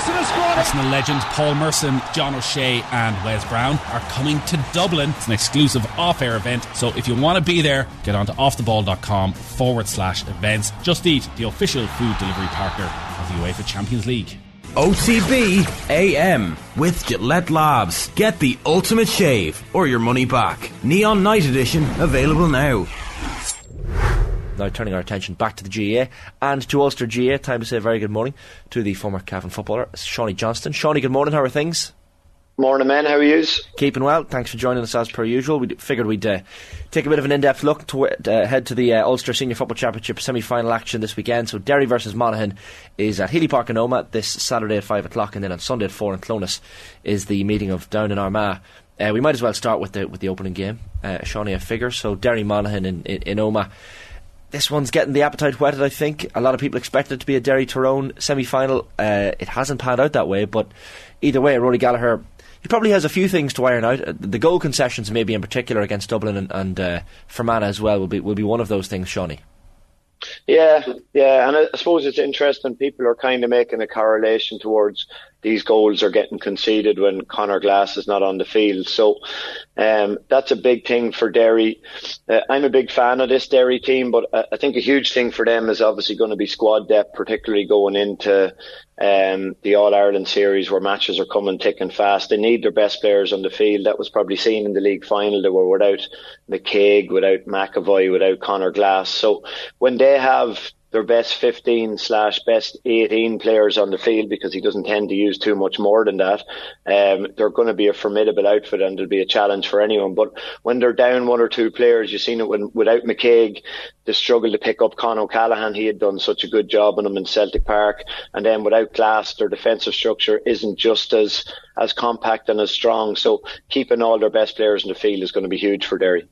Arsenal squad. Arsenal legends Paul Merson, John O'Shea, and Wes Brown are coming to Dublin. It's an exclusive off air event. So if you want to be there, get on to offtheball.com forward slash events. Just Eat, the official food delivery partner of the UEFA Champions League. OTB AM with Gillette Labs. Get the ultimate shave or your money back. Neon Night Edition available now. Now turning our attention back to the GAA and to Ulster GAA, time to say a very good morning to the former Cavan footballer, Seanie Johnston. Seanie, good morning, how are things? Morning, men. How are you? Keeping well. Thanks for joining us as per usual. We figured we'd uh, take a bit of an in-depth look to uh, head to the uh, Ulster Senior Football Championship semi-final action this weekend. So Derry versus Monaghan is at Healy Park in Omagh this Saturday at five o'clock, and then on Sunday at four in Clones is the meeting of Down in Armagh. Uh, we might as well start with the with the opening game. Uh, Seanie, a figure. So Derry Monaghan in, in, in Omagh this one's getting the appetite whetted, I think. A lot of people expected it to be a Derry Tyrone semi final. Uh, it hasn't panned out that way, but either way, Rory Gallagher. He probably has a few things to iron out. Uh, the goal concessions, maybe in particular against Dublin and, and uh, Fermanagh as well, will be will be one of those things, Seanie. Yeah, yeah, and I suppose it's interesting. People are kind of making a correlation towards these goals are getting conceded when Conor Glass is not on the field. So um, that's a big thing for Derry. Uh, I'm a big fan of this Derry team, but I think a huge thing for them is obviously going to be squad depth, particularly going into um, the All Ireland series where matches are coming thick and fast. They need their best players on the field. That was probably seen in the league final. They were without McKaigue, without McAvoy, without Conor Glass. So when they have their best 15 slash best 18 players on the field because he doesn't tend to use too much more than that. Um, they're going to be a formidable outfit and it'll be a challenge for anyone. But when they're down one or two players, you've seen it when, without McKaigue, they struggled to pick up Con O'Callaghan. He had done such a good job on them in Celtic Park. And then without Glass, their defensive structure isn't just as, as compact and as strong. So keeping all their best players in the field is going to be huge for Derry.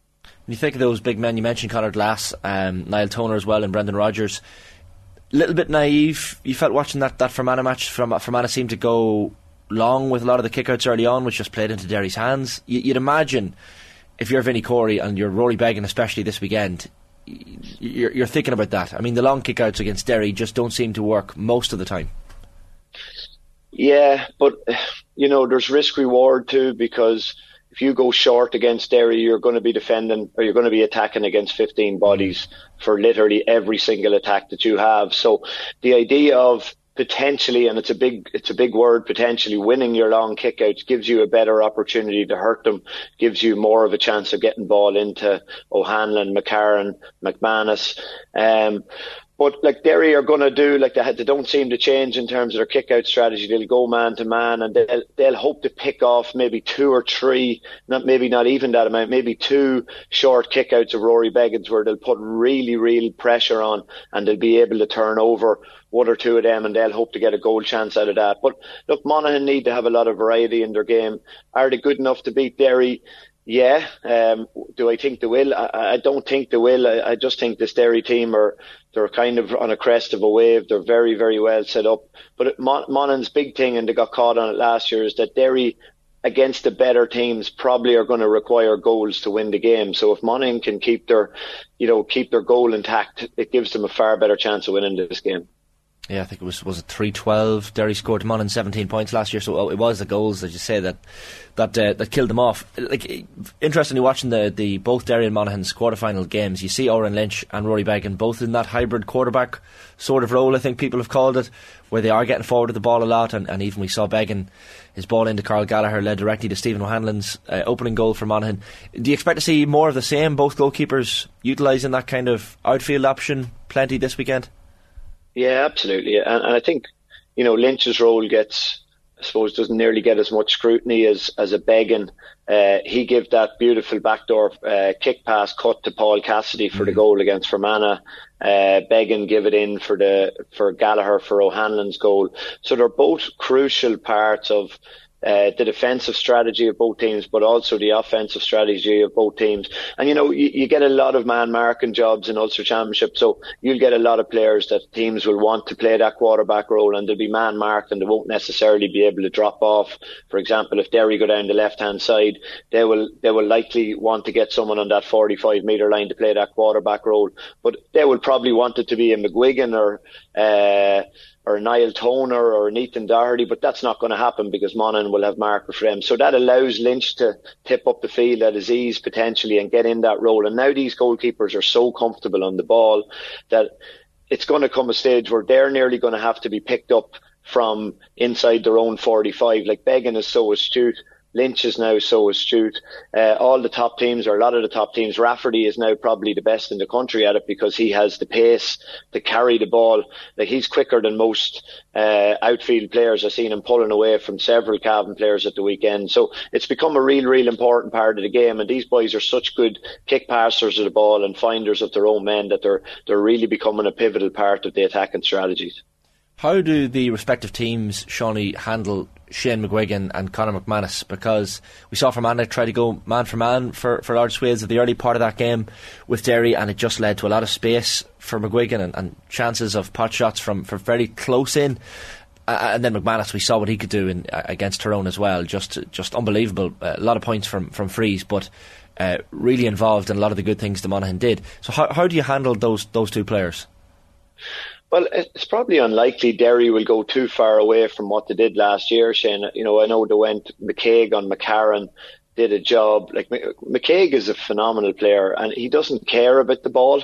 When you think of those big men, you mentioned Conor Glass, um, Niall Toner as well, and Brendan Rodgers. A little bit naive. You felt watching that that Fermanagh match. Fermanagh seemed to go long with a lot of the kickouts early on, which just played into Derry's hands. You'd imagine if you're Vinny Corey and you're Rory Beggan, especially this weekend, you're, you're thinking about that. I mean, the long kickouts against Derry just don't seem to work most of the time. Yeah, but you know, there's risk reward too because if you go short against Derry, you're going to be defending or you're going to be attacking against 15 bodies for literally every single attack that you have. So the idea of potentially, and it's a big, it's a big word, potentially winning your long kickouts gives you a better opportunity to hurt them, gives you more of a chance of getting ball into O'Hanlon, McCarron, McManus. Um, but like Derry are going to do, like they, they don't seem to change in terms of their kick out strategy. They'll go man to man and they'll, they'll hope to pick off maybe two or three, not maybe not even that amount, maybe two short kick outs of Rory Beggan's where they'll put really, real pressure on and they'll be able to turn over one or two of them and they'll hope to get a goal chance out of that. But look, Monaghan need to have a lot of variety in their game. Are they good enough to beat Derry? Yeah. Um, do I think they will? I, I don't think they will. I, I, just think this Derry team are they're kind of on a crest of a wave. They're very very well set up. But Mon- Monaghan's big thing, and they got caught on it last year, is that Derry against the better teams probably are going to require goals to win the game. So if Monaghan can keep their, you know, keep their goal intact, it gives them a far better chance of winning this game. Yeah, I think it was was it three twelve. Derry scored Monaghan seventeen points last year, so oh, it was the goals that you say that that uh, that killed them off. Like interestingly, watching the, the both Derry and Monaghan's quarterfinal games, you see Odhrán Lynch and Rory Beggan both in that hybrid quarterback sort of role. I think people have called it, where they are getting forward with the ball a lot, and, and even we saw Beggan his ball into Karl Gallagher led directly to Stephen O'Hanlon's uh, opening goal for Monaghan. Do you expect to see more of the same? Both goalkeepers utilising that kind of outfield option plenty this weekend. Yeah, absolutely. And, and I think, you know, Lynch's role gets, I suppose, doesn't nearly get as much scrutiny as, as a Beggan. Uh, he gave that beautiful backdoor uh, kick pass cut to Paul Cassidy for mm-hmm. the goal against Fermanagh. Uh, Beggan give it in for the for Gallagher for O'Hanlon's goal. So they're both crucial parts of uh, the defensive strategy of both teams, but also the offensive strategy of both teams. And you know, you, you, get a lot of man marking jobs in Ulster Championship, so you'll get a lot of players that teams will want to play that quarterback role, and they'll be man marked, and they won't necessarily be able to drop off. For example, if Derry go down the left hand side, they will they will likely want to get someone on that 45 metre line to play that quarterback role, but they will probably want it to be a McGuigan or. Uh, or Niall Toner or an Doherty, but that's not going to happen because Monaghan will have marker for them. So that allows Lynch to tip up the field at his ease potentially and get in that role. And now these goalkeepers are so comfortable on the ball that it's going to come a stage where they're nearly going to have to be picked up from inside their own 45. Like Beggan is so astute Lynch is now so astute. Uh, all the top teams, or a lot of the top teams, Rafferty is now probably the best in the country at it because he has the pace to carry the ball. Like he's quicker than most uh, outfield players. I've seen him pulling away from several Cavan players at the weekend. So it's become a real, real important part of the game. And these boys are such good kick passers of the ball and finders of their own men that they're they're really becoming a pivotal part of the attacking strategies. How do the respective teams, Seanie, handle Shane McGuigan and Conor McManus because we saw Fermanagh try to go man for man for, for large swathes of the early part of that game with Derry and it just led to a lot of space for McGuigan and, and chances of pot shots from, from very close in. Uh, and then McManus, we saw what he could do in, uh, against Tyrone as well. Just just unbelievable. Uh, a lot of points from, from frees, but uh, really involved in a lot of the good things the Monaghan did. So how, how do you handle those those two players? Well, it's probably unlikely Derry will go too far away from what they did last year, Shane. You know, I know they went McKaigue on McCarron, did a job. Like McKaigue is a phenomenal player, and he doesn't care about the ball.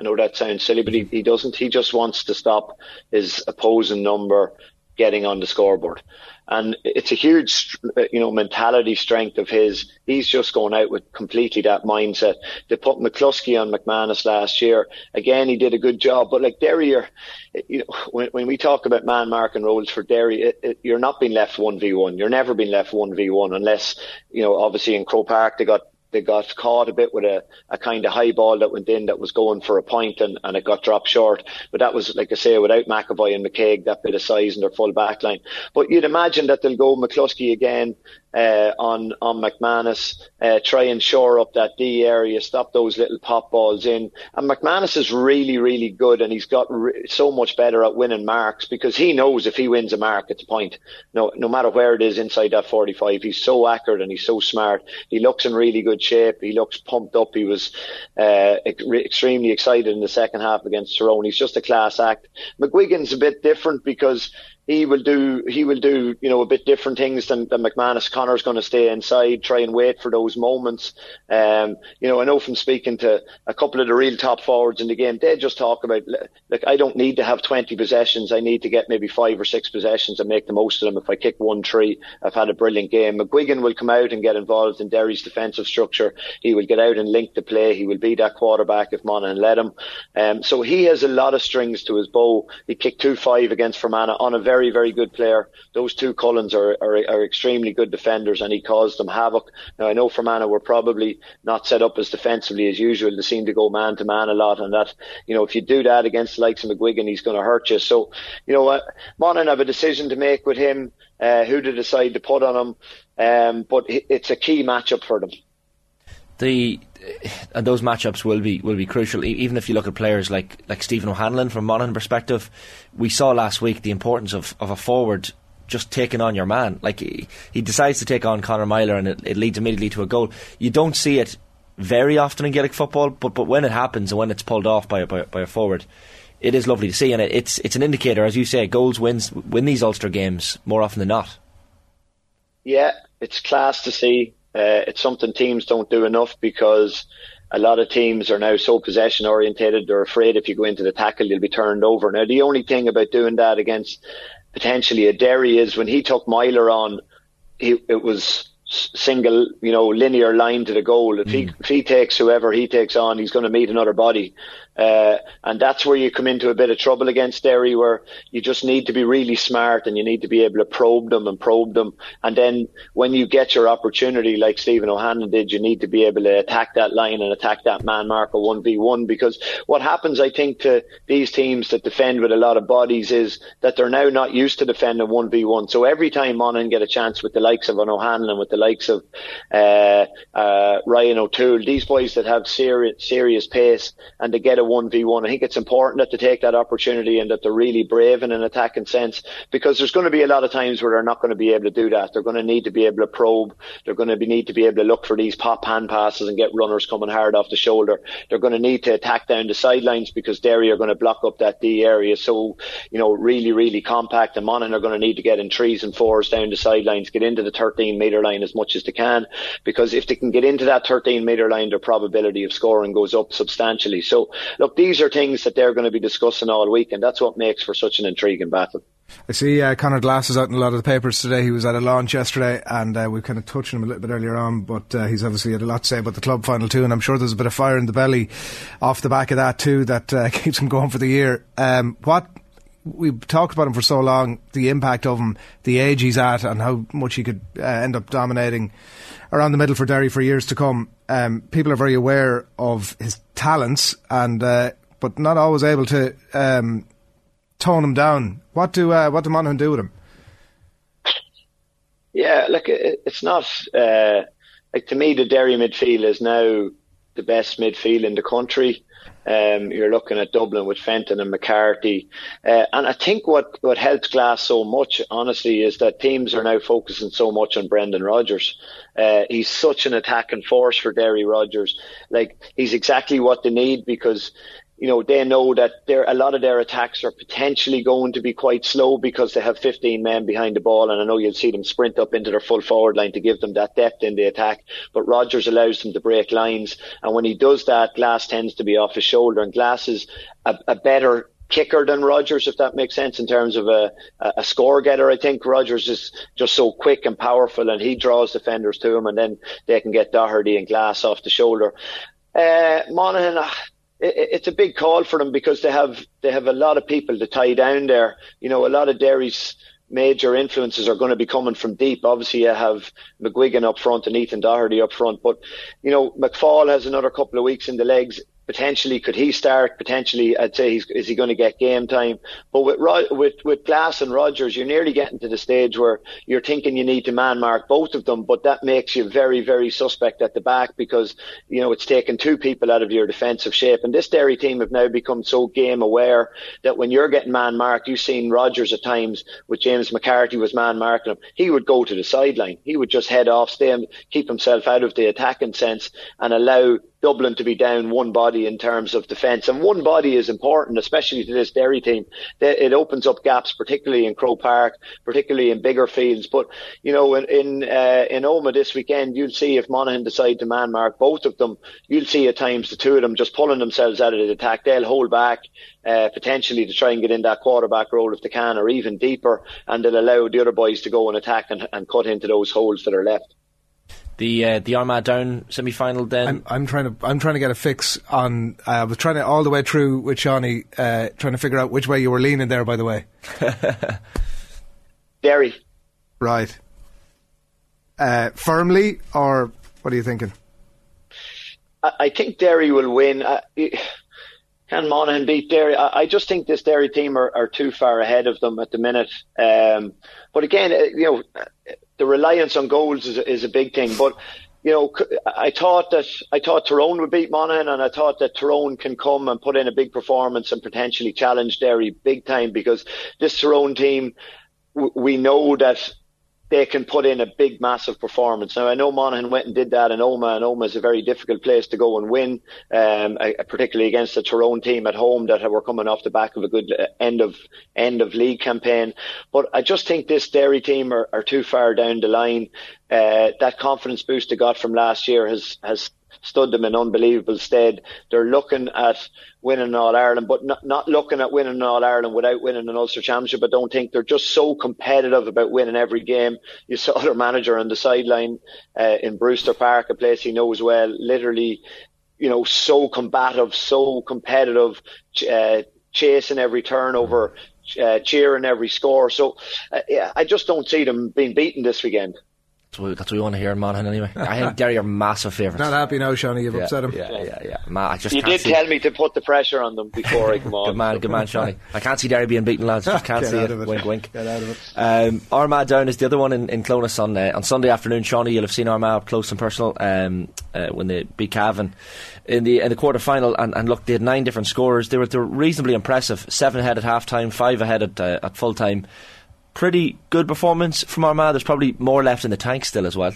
I know that sounds silly, but he, he doesn't. He just wants to stop his opposing number getting on the scoreboard. And it's a huge, you know, mentality strength of his. He's just going out with completely that mindset. They put McCluskey on McManus last year. Again, he did a good job. But like Derry, you know, when, when we talk about man marking roles for Derry, it, it, you're not being left 1v1. You're never being left 1v1 unless, you know, obviously in Croke Park they got they got caught a bit with a, a kind of high ball that went in that was going for a point and, and it got dropped short. But that was, like I say, without McAvoy and McKaigue, that bit of size in their full back line. But you'd imagine that they'll go McCluskey again uh, on on McManus, uh, try and shore up that D area, stop those little pop balls in. And McManus is really, really good, and he's got re- so much better at winning marks because he knows if he wins a mark, it's a point. No, no matter where it is inside that 45, he's so accurate and he's so smart. He looks in really good shape. He looks pumped up. He was uh, extremely excited in the second half against Tyrone. He's just a class act. McGuigan's a bit different because he will do he will do you know a bit different things than, than McManus. Conor's going to stay inside, try and wait for those moments. Um, you know, I know from speaking to a couple of the real top forwards in the game, they just talk about like I don't need to have 20 possessions. I need to get maybe five or six possessions and make the most of them. If I kick one three, I've had a brilliant game. McGuigan will come out and get involved in Derry's defensive structure. He will get out and link the play. He will be that quarterback if Monaghan let him. Um, so he has a lot of strings to his bow. He kicked two five against Fermanagh on a very very, very good player. Those two Cullens are, are, are extremely good defenders and he caused them havoc. Now, I know Fermanagh were probably not set up as defensively as usual. They seem to go man to man a lot and that, you know, if you do that against the likes of McGuigan, he's going to hurt you. So, you know, uh, Monaghan have a decision to make with him, uh, who to decide to put on him. Um, but it's a key matchup for them the and those matchups will be will be crucial. Even if you look at players like like Stephen O'Hanlon from Monaghan perspective, we saw last week the importance of, of a forward just taking on your man. Like he, he decides to take on Conor Myler, and it, it, leads immediately to a goal. You don't see it very often in Gaelic football, but but when it happens and when it's pulled off by by, by a forward. It is lovely to see, and it, it's it's an indicator, as you say, goals wins win these Ulster games more often than not. Yeah, it's class to see. Uh, it's something teams don't do enough because a lot of teams are now so possession orientated. They're afraid if you go into the tackle, you'll be turned over. Now, the only thing about doing that against potentially a Derry is when he took Myler on, he, it was single, you know, linear line to the goal. If mm. if he takes whoever he takes on, he's going to meet another body. Uh, and that's where you come into a bit of trouble against Derry, where you just need to be really smart and you need to be able to probe them and probe them. And then when you get your opportunity, like Stephen O'Hanlon did, you need to be able to attack that line and attack that man marker 1v1. Because what happens, I think, to these teams that defend with a lot of bodies is that they're now not used to defending 1v1. So every time Monaghan get a chance with the likes of an O'Hanlon, with the likes of uh, uh, Ryan O'Toole, these boys that have serious, serious pace and they get a one v one. I think it's important that they take that opportunity and that they're really brave in an attacking sense because there's going to be a lot of times where they're not going to be able to do that. They're going to need to be able to probe. They're going to be, need to be able to look for these pop hand passes and get runners coming hard off the shoulder. They're going to need to attack down the sidelines because Derry are going to block up that D area. So, you know, really, really compact. And Monaghan are going to need to get in threes and fours down the sidelines, get into the 13 metre line as much as they can because if they can get into that 13 metre line, their probability of scoring goes up substantially. So, look, these are things that they're going to be discussing all week, and that's what makes for such an intriguing battle. I see uh, Conor Glass is out in a lot of the papers today. He was at a launch yesterday, and uh, we kind of touched on him a little bit earlier on, but uh, he's obviously had a lot to say about the club final too, and I'm sure there's a bit of fire in the belly off the back of that too that uh, keeps him going for the year. Um, what we've talked about him for so long, the impact of him, the age he's at, and how much he could uh, end up dominating around the middle for Derry for years to come. Um, people are very aware of his talents, and uh, but not always able to um, tone him down. What do uh, what do Monaghan do with him? Yeah, look, it, it's not uh, like to me the Derry midfield is now the best midfield in the country. Um, you're looking at Dublin with Fenton and McCarthy. Uh, and I think what, what helps Glass so much, honestly, is that teams are now focusing so much on Brendan Rodgers. Uh, he's such an attacking force for Derry Rodgers. Like, he's exactly what they need because you know, they know that there a lot of their attacks are potentially going to be quite slow because they have 15 men behind the ball, and I know you'll see them sprint up into their full forward line to give them that depth in the attack. But Rodgers allows them to break lines, and when he does that, Glass tends to be off his shoulder, and Glass is a, a better kicker than Rodgers, if that makes sense in terms of a, a score getter. I think Rodgers is just so quick and powerful, and he draws defenders to him, and then they can get Doherty and Glass off the shoulder. Uh, Monaghan, ah, it's a big call for them because they have they have a lot of people to tie down there. You know, a lot of Derry's major influences are going to be coming from deep. Obviously, you have McGuigan up front and Ethan Doherty up front, but you know, McFall has another couple of weeks in the legs potentially could he start? Potentially, I'd say he's, is he going to get game time? But with with with Glass and Rodgers, you're nearly getting to the stage where you're thinking you need to man mark both of them, but that makes you very very suspect at the back because you know it's taken two people out of your defensive shape. And this Derry team have now become so game aware that when you're getting man marked, you've seen Rodgers at times with James McCarthy was man marking him. He would go to the sideline. He would just head off, stay, keep himself out of the attacking sense, and allow Dublin to be down one body in terms of defence. And one body is important, especially to this Derry team. It opens up gaps, particularly in Croke Park, particularly in bigger fields. But, you know, in, in, uh, in Omagh this weekend, you'll see if Monaghan decide to man mark both of them, you'll see at times the two of them just pulling themselves out of the attack. They'll hold back, uh, potentially to try and get in that quarterback role if they can, or even deeper, and they'll allow the other boys to go and attack and, and cut into those holes that are left the uh, the Armagh Down semi final. Then I'm, I'm, trying to I'm trying to get a fix on. Uh, I was trying to all the way through with Seanie, uh, trying to figure out which way you were leaning there. By the way, Derry. Right. Uh, firmly, or what are you thinking? I, I think Derry will win. Uh, can Monaghan beat Derry? I, I, just think this Derry team are, are, too far ahead of them at the minute. Um, but again, uh, you know the reliance on goals is, is a big thing. But you know, I thought that I thought Tyrone would beat Monaghan, and I thought that Tyrone can come and put in a big performance and potentially challenge Derry big time because this Tyrone team, we know that they can put in a big, massive performance. Now, I know Monaghan went and did that in Omagh, and Omagh is a very difficult place to go and win, um, particularly against the Tyrone team at home that were coming off the back of a good uh, end of end of league campaign. But I just think this Derry team are, are too far down the line. Uh, that confidence boost they got from last year has has stood them in unbelievable stead. They're looking at winning All Ireland, but not, not looking at winning All Ireland without winning an Ulster Championship. I don't think they're just so competitive about winning every game. You saw their manager on the sideline uh, in Brewster Park, a place he knows well, literally, you know, so combative, so competitive, uh, chasing every turnover, uh, cheering every score. So uh, yeah, I just don't see them being beaten this weekend. That's what, that's what we want to hear in Monaghan anyway. I think Derry are massive favourites. Not happy now, Seanie. You've yeah, upset him. Yeah, yeah, yeah. Ma, I just you did see. tell me to put the pressure on them before I come on. Good man, good man, Seanie. I can't see Derry being beaten, lads. Just can't Get see out it. of it. Wink, wink. Get out of it. Um, Armagh down is the other one in, in Clones on uh, on Sunday afternoon. Seanie, you'll have seen Armagh up close and personal um, uh, when they beat Cavan in the in the quarter final. And, and look, they had nine different scorers. They were, they were reasonably impressive. Seven ahead at half time, five ahead at, uh, at full time. Pretty good performance from Armagh. There's probably more left in the tank still as well.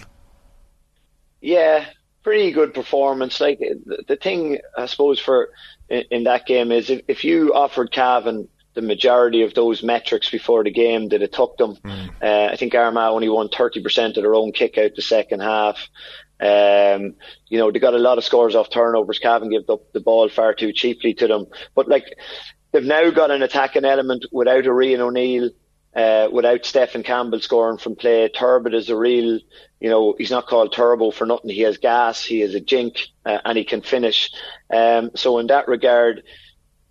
Yeah, pretty good performance. Like the, the thing, I suppose, for in, in that game is if, if you offered Cavan the majority of those metrics before the game that it took them, Mm. uh, I think Armagh only won 30% of their own kick out the second half. Um, you know, they got a lot of scores off turnovers. Cavan gave up the ball far too cheaply to them. But like, they've now got an attacking element without a Rian O'Neill, uh, without Stephen Campbell scoring from play. Turbitt is a real, you know, he's not called Turbo for nothing. He has gas, he is a jink, uh, and he can finish. Um, so in that regard,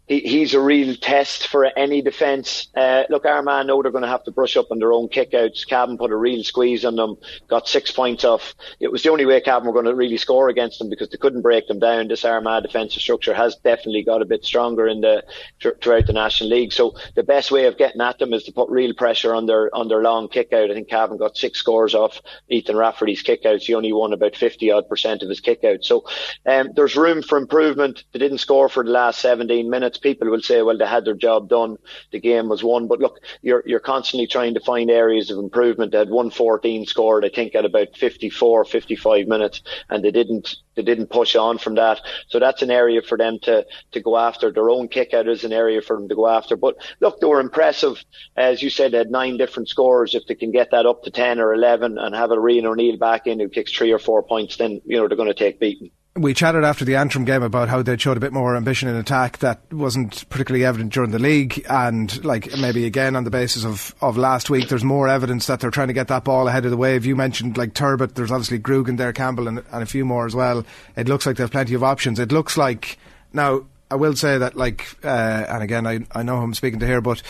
he, he's a real test for any defence. Uh, look, Armagh know they're going to have to brush up on their own kickouts. Cavan put a real squeeze on them, got six points off. It was the only way Cavan were going to really score against them because they couldn't break them down. This Armagh defensive structure has definitely got a bit stronger in the throughout the National League. So the best way of getting at them is to put real pressure on their on their long kickout. I think Cavan got six scores off Ethan Rafferty's kickouts. He only won about fifty odd percent of his kickouts. So um, there's room for improvement. They didn't score for the last 17 minutes. People will say, well, they had their job done. The game was won. But look, you're, you're constantly trying to find areas of improvement. They had 114 scored, I think, at about 54, 55 minutes, and they didn't, they didn't push on from that. So that's an area for them to, to go after. Their own kick out is an area for them to go after. But look, they were impressive. As you said, they had nine different scores. If they can get that up to 10 or 11 and have a Rian O'Neill back in who kicks three or four points, then, you know, they're going to take beating we chatted after the Antrim game about how they showed a bit more ambition in attack that wasn't particularly evident during the league, and like maybe again on the basis of, of last week, there's more evidence that they're trying to get that ball ahead of the wave. You mentioned like Turbitt, there's obviously Grugan there, Campbell, and, and a few more as well. It looks like they have plenty of options. It looks like now. I will say that, like, uh, and again, I I know who I'm speaking to here, but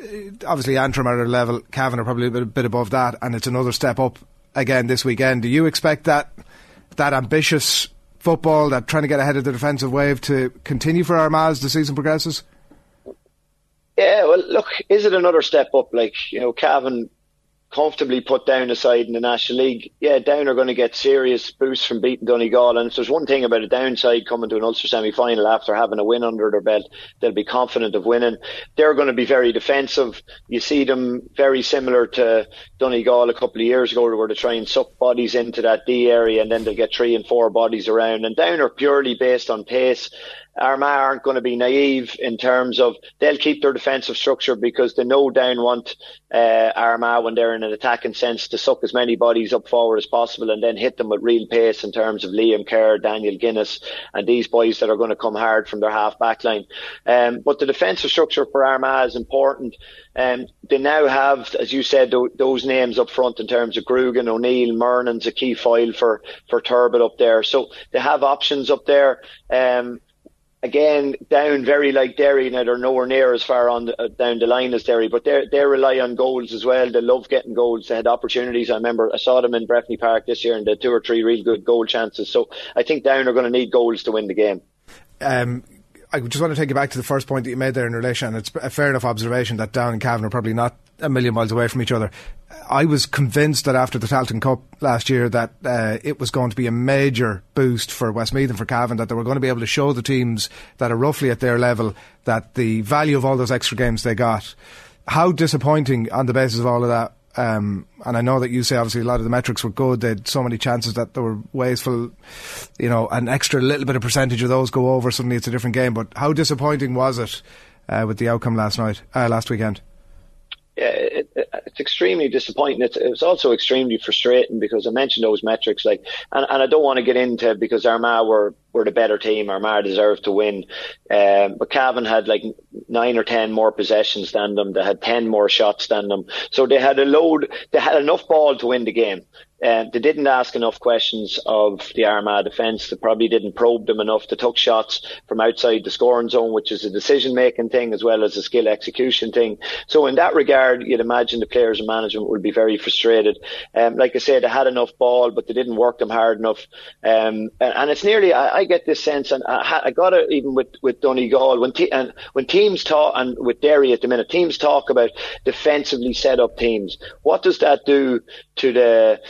uh, obviously Antrim are at a level, Cavan are probably a bit, a bit above that, and it's another step up again this weekend. Do you expect that that ambitious football, that trying to get ahead of the defensive wave to continue for Armagh as the season progresses? Yeah, well, look, is it another step up? Like, you know, Cavan comfortably put down a side in the National League. Yeah, Down are going to get serious boosts from beating Donegal. And if there's one thing about a downside coming to an Ulster semi final after having a win under their belt, they'll be confident of winning. They're going to be very defensive. You see them very similar to Donegal a couple of years ago, where they try and suck bodies into that D area and then they'll get three and four bodies around. And Down are purely based on pace. Armagh aren't going to be naive in terms of they'll keep their defensive structure because they know Down want uh, Armagh when they're in an attacking sense to suck as many bodies up forward as possible and then hit them with real pace in terms of Liam Kerr, Daniel Guinness, and these boys that are going to come hard from their half back line. Um, but the defensive structure for Armagh is important. Um, they now have, as you said, th- those names up front in terms of Grugan, O'Neill, Murnin's a key foil for, for Turbitt up there. So they have options up there. Um, again, down very like Derry. Now they're nowhere near as far on the, uh, down the line as Derry, but they they rely on goals as well. They love getting goals. They had opportunities. I remember I saw them in Breffni Park this year and they had two or three real good goal chances. So I think Down are going to need goals to win the game. Um, I just want to take you back to the first point that you made there in relation, and it's a fair enough observation that Down and Cavan are probably not a million miles away from each other. I was convinced that after the Tailteann Cup last year that uh, it was going to be a major boost for Westmeath and for Cavan, that they were going to be able to show the teams that are roughly at their level that the value of all those extra games they got. How disappointing on the basis of all of that um, and I know that you say obviously a lot of the metrics were good. They had so many chances that there were wasteful, you know, an extra little bit of percentage of those go over. Suddenly it's a different game. But how disappointing was it uh, with the outcome last night, uh, last weekend? Yeah, it, it's extremely disappointing. It's, it was also extremely frustrating because I mentioned those metrics, like, and, and I don't want to get into because Armagh were were the better team. Armagh deserved to win. Um, but Cavan had like nine or ten more possessions than them. They had ten more shots than them. So they had a load. They had enough ball to win the game. Um, they didn't ask enough questions of the Armagh defence. They probably didn't probe them enough. They took shots from outside the scoring zone, which is a decision making thing as well as a skill execution thing. So in that regard, you'd imagine the players and management would be very frustrated. Um, like I said, they had enough ball, but they didn't work them hard enough. Um, and, and, it's nearly, I, I, get this sense, and I, I got it even with, with Donegal, when, te- and when teams talk, and with Derry at the minute, teams talk about defensively set up teams. What does that do to the,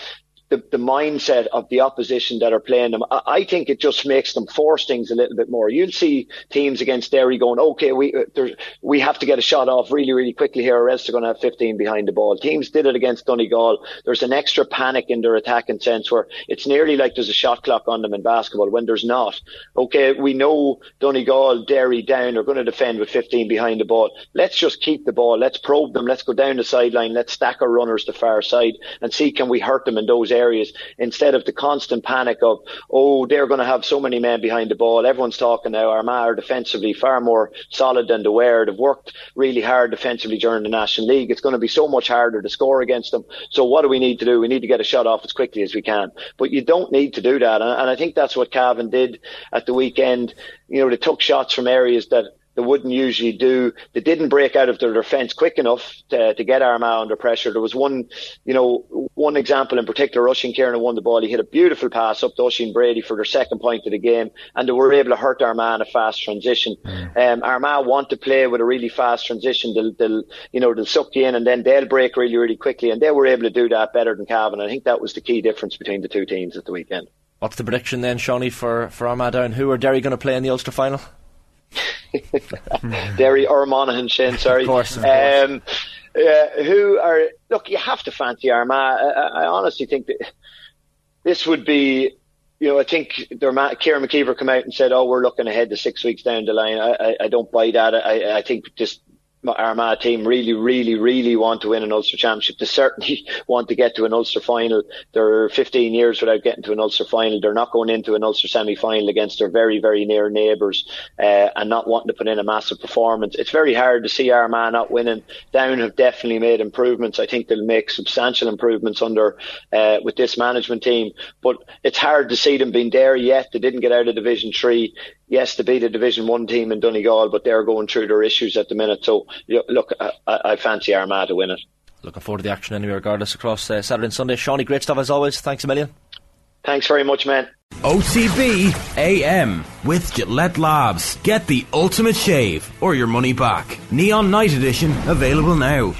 the, the mindset of the opposition that are playing them. I, I, think it just makes them force things a little bit more. You'll see teams against Derry going, okay, we uh, we have to get a shot off really, really quickly here, or else they're going to have 15 behind the ball. Teams did it against Donegal. There's an extra panic in their attacking sense where it's nearly like there's a shot clock on them in basketball when there's not. Okay, we know Donegal, Derry down are going to defend with 15 behind the ball. Let's just keep the ball. Let's probe them. Let's go down the sideline. Let's stack our runners to far side and see can we hurt them in those areas areas instead of the constant panic of, oh, they're going to have so many men behind the ball. Everyone's talking now. Armagh are defensively far more solid than they were. They've worked really hard defensively during the National League. It's going to be so much harder to score against them. So what do we need to do? We need to get a shot off as quickly as we can. But you don't need to do that. And I think that's what Cavan did at the weekend. You know, they took shots from areas that they wouldn't usually do. They didn't break out of their defence quick enough to, to get Armagh under pressure. There was one, you know, one example in particular. Oisín Kiernan won the ball. He hit a beautiful pass up to Oisín Brady for their second point of the game, and they were able to hurt Armagh in a fast transition. Mm. Um, Armagh want to play with a really fast transition. They'll, they'll, you know, they'll suck you in, and then they'll break really, really quickly, and they were able to do that better than Cavan. I think that was the key difference between the two teams at the weekend. What's the prediction then, Seanie, for, for Armagh down? Who are Derry going to play in the Ulster final? Derry or Monaghan, Shane, sorry. Of course. Of course. Um, uh, who are, look, you have to fancy Armagh. I, I, honestly think that this would be, you know, I think their Kieran McKeever come out and said, oh, we're looking ahead to six weeks down the line. I, I, I don't buy that. I, I think just Armagh team really, really, really want to win an Ulster Championship. They certainly want to get to an Ulster final. They're 15 years without getting to an Ulster final. They're not going into an Ulster semi-final against their very, very near neighbours uh, and not wanting to put in a massive performance. It's very hard to see Armagh not winning. Down have definitely made improvements. I think they'll make substantial improvements under uh, with this management team. But it's hard to see them being there yet. They didn't get out of Division Three yes, to beat a Division One team in Donegal, but they're going through their issues at the minute. So look, I, I fancy Armagh to win it. Looking forward to the action anyway, regardless, across uh, Saturday and Sunday. Seanie, great stuff as always. Thanks a million. Thanks very much, man. OTB AM with Gillette Labs. Get the ultimate shave or your money back. Neon Night Edition available now.